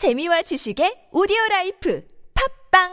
재미와 지식의 오디오 라이프 팟빵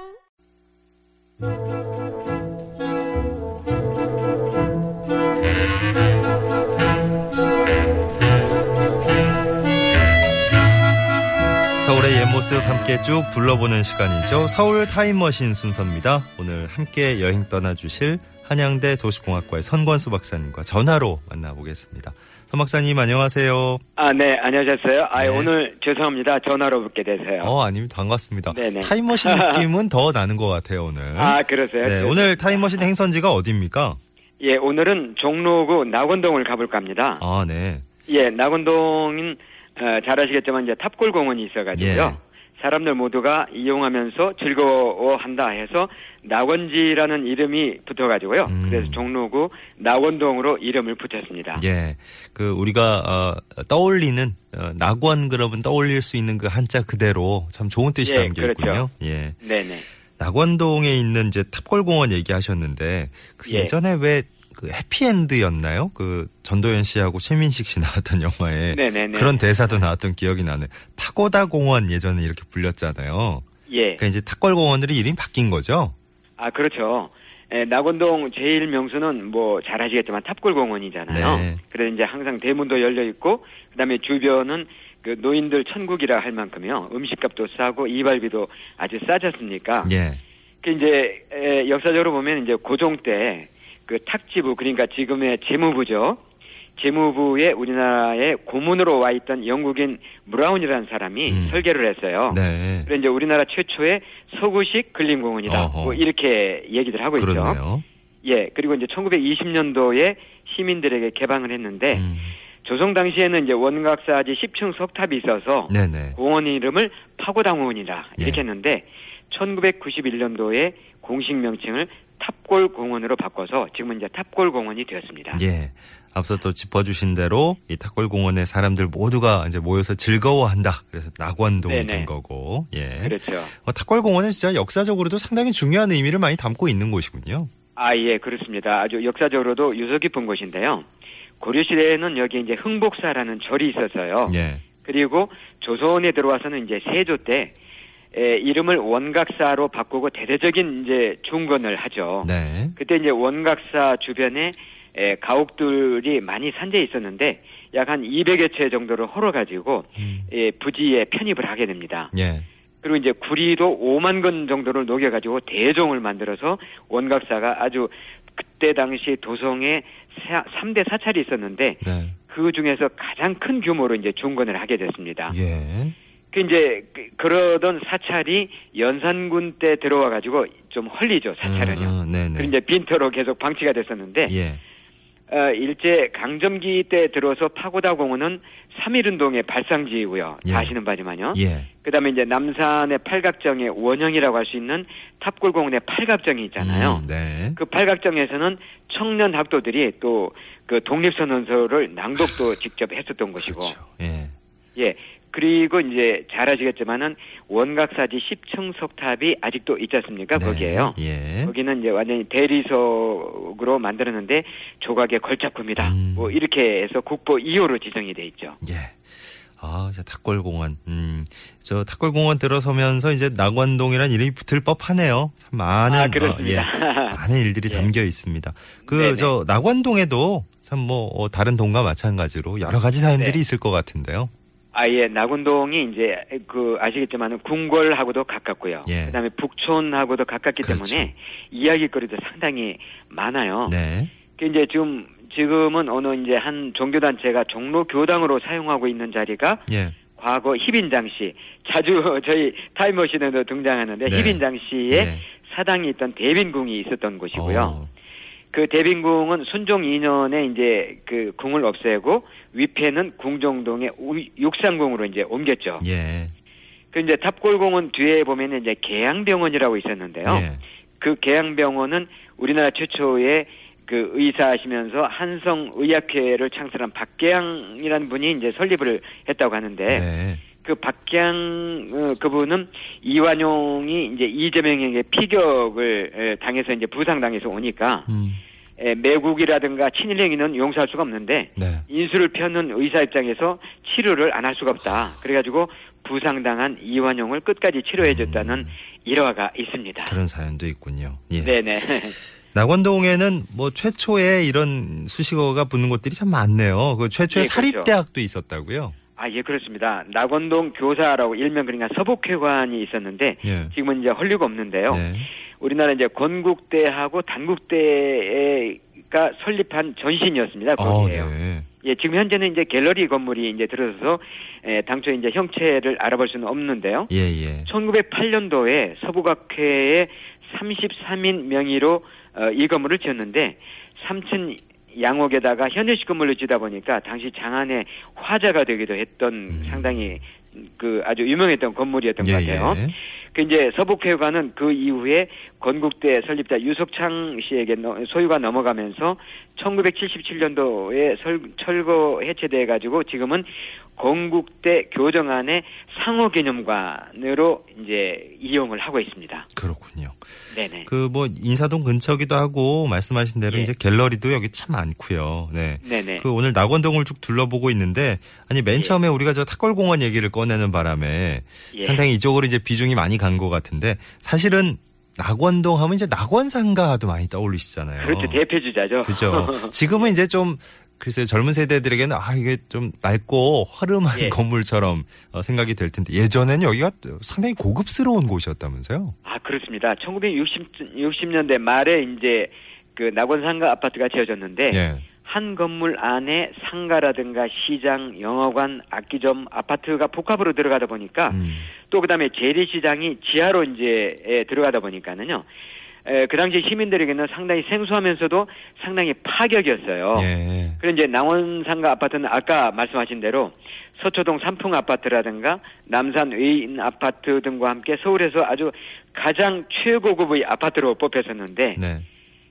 서울의 옛 모습 함께 쭉 둘러보는 시간이죠. 서울 타임머신 순서입니다. 오늘 함께 여행 떠나 주실 한양대 도시공학과의 선권수 박사님과 전화로 만나보겠습니다. 선 박사님 안녕하세요. 아, 네, 안녕하셨어요. 아, 네. 오늘 죄송합니다. 전화로 붙게 돼서요. 어, 아닙니다. 반갑습니다. 네네. 타임머신 느낌은 더 나는 것 같아요, 오늘. 아, 그러세요? 네, 오늘 타임머신 행선지가 어디입니까? 예, 오늘은 종로구 낙원동을 가볼까 합니다. 아, 네. 예, 낙원동은 어, 잘 아시겠지만 이제 탑골공원이 있어가지고요. 예. 사람들 모두가 이용하면서 즐거워한다 해서 낙원지라는 이름이 붙어가지고요. 음. 그래서 종로구 낙원동으로 이름을 붙였습니다. 예. 그, 우리가, 어, 떠올리는, 어, 낙원 그러면 떠올릴 수 있는 그 한자 그대로 참 좋은 뜻이 예, 담겨 있군요. 그렇죠. 예. 네네. 낙원동에 있는 이제 탑골공원 얘기하셨는데 그 예. 예전에 왜 그 해피엔드였나요? 그 전도연 씨하고 최민식 씨 나왔던 영화에 네네네. 그런 대사도 나왔던 기억이 나네. 파고다 공원 예전에 이렇게 불렸잖아요. 예. 그러니까 이제 탑골공원들이 이름이 바뀐 거죠. 아, 그렇죠. 예, 낙원동 제일 명소는 뭐 잘 아시겠지만 탑골 공원이잖아요. 네. 그래서 이제 항상 대문도 열려 있고 그다음에 주변은 그 노인들 천국이라 할 만큼요. 음식값도 싸고 이발비도 아주 싸졌으니까. 예. 그 이제 에, 역사적으로 보면 이제 고종 때 그 탁지부 그러니까 지금의 재무부죠. 재무부에 우리나라의 고문으로 와 있던 영국인 브라운이라는 사람이 음. 설계를 했어요. 네. 그래서 이제 우리나라 최초의 서구식 근린공원이다. 어허. 뭐 이렇게 얘기들 하고 있죠. 그렇네요. 예, 그리고 이제 1920년도에 시민들에게 개방을 했는데 음. 조성 당시에는 이제 원각사지 10층 석탑이 있어서 네네. 공원 이름을 파고당공원이라 이렇게 예. 했는데 1991년도에 공식 명칭을 탑골 공원으로 바꿔서 지금은 이제 탑골 공원이 되었습니다. 예. 앞서 또 짚어주신 대로 이 탑골 공원에 사람들 모두가 이제 모여서 즐거워한다. 그래서 낙원동이 네네. 된 거고. 예. 그렇죠. 어, 탁골공원은 진짜 역사적으로도 상당히 중요한 의미를 많이 담고 있는 곳이군요. 아, 예, 그렇습니다. 아주 역사적으로도 유서 깊은 곳인데요. 고려시대에는 여기 이제 흥복사라는 절이 있었어요. 예. 그리고 조선에 들어와서는 이제 세조 때 에, 이름을 원각사로 바꾸고 대대적인 이제 중건을 하죠. 네. 그때 이제 원각사 주변에 에, 가옥들이 많이 산재해 있었는데 약 한 200여 채 정도를 헐어가지고 음. 에, 부지에 편입을 하게 됩니다. 예. 그리고 이제 구리도 5만 건 정도를 녹여가지고 대종을 만들어서 원각사가 아주 그때 당시 도성에 3대 사찰이 있었는데 네. 그 중에서 가장 큰 규모로 이제 중건을 하게 됐습니다. 예. 그 이제 그- 그러던 사찰이 연산군 때 들어와 가지고 좀 헐리죠 사찰은요. 네네. 그리고 이제 빈터로 계속 방치가 됐었는데 예. 어, 일제 강점기 때 들어서 파고다 공원은 3.1운동의 발상지이고요. 예. 다 아시는 바지만요. 예. 그다음에 이제 남산의 팔각정의 원형이라고 할 수 있는 탑골 공원의 팔각정이 있잖아요. 음, 네. 그 팔각정에서는 청년 학도들이 또 그 독립선언서를 낭독도 직접 했었던 곳이고 그렇죠. 예. 예. 그리고 이제 잘 아시겠지만은 원각사지 10층 석탑이 아직도 있지 않습니까? 네. 거기에요. 예. 거기는 이제 완전히 대리석으로 만들었는데 조각의 걸작품이다. 음. 뭐 이렇게 해서 국보 2호로 지정이 돼 있죠. 예. 아, 이제 탁골공원. 음, 저 탁골공원 들어서면서 이제 낙원동이란 이름이 붙을 법하네요. 참 많은 아. 어, 예, 많은 일들이 예. 담겨 있습니다. 그. 저 낙원동에도 참 뭐 다른 동과 마찬가지로 여러 가지 사연들이 네. 있을 것 같은데요. 아예 낙원동이 이제 그 아시겠지만은 궁궐하고도 가깝고요. 예. 그다음에 북촌하고도 가깝기 그렇죠. 때문에 이야기거리도 상당히 많아요. 네. 그 이제 지금 지금은 어느 이제 한 종교 단체가 종로 교당으로 사용하고 있는 자리가 예. 과거 희빈장 씨 자주 저희 타임머신에도 등장하는데 네. 희빈장 씨의 예. 사당이 있던 대빈궁이 있었던 곳이고요. 어, 그 대빈궁은 순종 2년에 이제 그 궁을 없애고 위패는 궁정동의 우- 육상궁으로 이제 옮겼죠. 예. 그 이제 탑골공원 뒤에 보면은 이제 계양병원이라고 있었는데요. 예. 그 계양병원은 우리나라 최초의 그 의사하시면서 한성의학회를 창설한 박계양이라는 분이 이제 설립을 했다고 하는데 네. 그 박계양 어, 그분은 이완용이 이제 이재명에게 피격을 에, 당해서 이제 부상당해서 오니까 음. 에, 매국이라든가 친일 행위는 용서할 수가 없는데 네. 인수를 펴는 의사 입장에서 치료를 안 할 수가 없다. 그래가지고 부상당한 이완용을 끝까지 치료해줬다는 일화가 있습니다. 그런 사연도 있군요. 예. 네네. 낙원동에는 뭐 최초에 이런 수식어가 붙는 곳들이 참 많네요. 그 최초에 예, 그렇죠. 사립대학도 있었다고요? 아, 예, 그렇습니다. 낙원동 교사라고 일명 그러니까 서북회관이 있었는데 예. 지금은 이제 헐리가 없는데요. 네. 우리나라 이제 건국대하고 단국대가 설립한 전신이었습니다. 어, 거기에요. 네. 예, 지금 현재는 이제 갤러리 건물이 이제 들어서서 에, 당초 이제 형체를 알아볼 수는 없는데요. 예, 예. 1908년도에 서부각회의 33인 명의로 어, 이 건물을 지었는데 3층 양옥에다가 현대식 건물로 지다 보니까 당시 장안의 화자가 되기도 했던 상당히 그 아주 유명했던 건물이었던 것 같아요. 예. 그 이제 서북회관은 그 이후에 건국대 설립자 유석창 씨에게 너- 소유가 넘어가면서 1977년도에 철거 해체돼 가지고 지금은 건국대 교정안의 상호 개념관으로 이제 이용을 하고 있습니다. 그렇군요. 네네. 그 뭐 인사동 근처기도 하고 말씀하신 대로 예. 이제 갤러리도 여기 참 많고요. 네. 네네. 그 오늘 낙원동을 쭉 둘러보고 있는데 아니 맨 예. 처음에 우리가 저 탁골공원 얘기를 꺼내는 바람에 예. 상당히 이쪽으로 이제 비중이 많이 간 것 같은데 사실은 낙원동 하면 이제 낙원상가도 많이 떠올리시잖아요. 그렇죠. 대표 주자죠. 그죠. 지금은 이제 좀 글쎄요 젊은 세대들에게는 아 이게 좀 낡고 허름한 예. 건물처럼 어, 생각이 될 텐데 예전에는 여기가 상당히 고급스러운 곳이었다면서요? 아, 그렇습니다. 1960, 60년대 말에 이제 그 낙원상가 아파트가 지어졌는데 예. 한 건물 안에 상가라든가 시장, 영화관, 악기점, 아파트가 복합으로 들어가다 보니까 음. 또 그다음에 재래시장이 지하로 이제 에, 들어가다 보니까는요. 에, 그 당시 시민들에게는 상당히 생소하면서도 상당히 파격이었어요. 예. 그런 이제 남원상가 아파트는 아까 말씀하신 대로 서초동 삼풍 아파트라든가 남산 외인 아파트 등과 함께 서울에서 아주 가장 최고급의 아파트로 뽑혔었는데 네.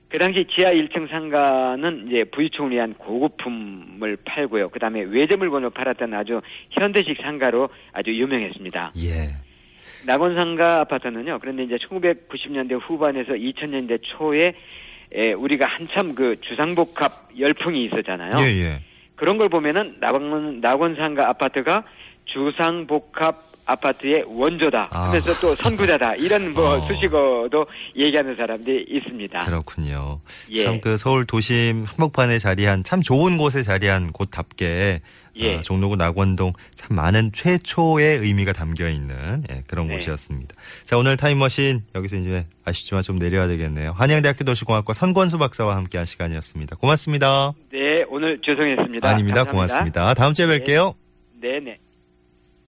그 당시 지하 1층 상가는 이제 부유층을 위한 고급품을 팔고요. 그 다음에 외제 물건을 팔았던 아주 현대식 상가로 아주 유명했습니다. 예. 낙원 상가 아파트는요. 그런데 이제 1990년대 후반에서 2000년대 초에 에, 우리가 한참 그 주상복합 열풍이 있었잖아요. 예, 예. 그런 걸 보면은 낙원 낙원 상가 아파트가 주상복합 아파트의 원조다 아. 하면서 또 선구자다 이런 뭐 어. 수식어도 얘기하는 사람들이 있습니다. 그렇군요. 예. 참그 서울 도심 한복판에 자리한 참 좋은 곳에 자리한 곳답게 예. 어, 종로구 낙원동 참 많은 최초의 의미가 담겨 있는 예, 그런 네. 곳이었습니다. 자 오늘 타임머신 여기서 이제 아쉽지만 좀 내려야 되겠네요. 한양대학교 도시공학과 선권수 박사와 함께한 시간이었습니다. 고맙습니다. 네, 오늘 죄송했습니다. 아닙니다. 감사합니다. 고맙습니다. 다음 주에 뵐게요. 네, 네.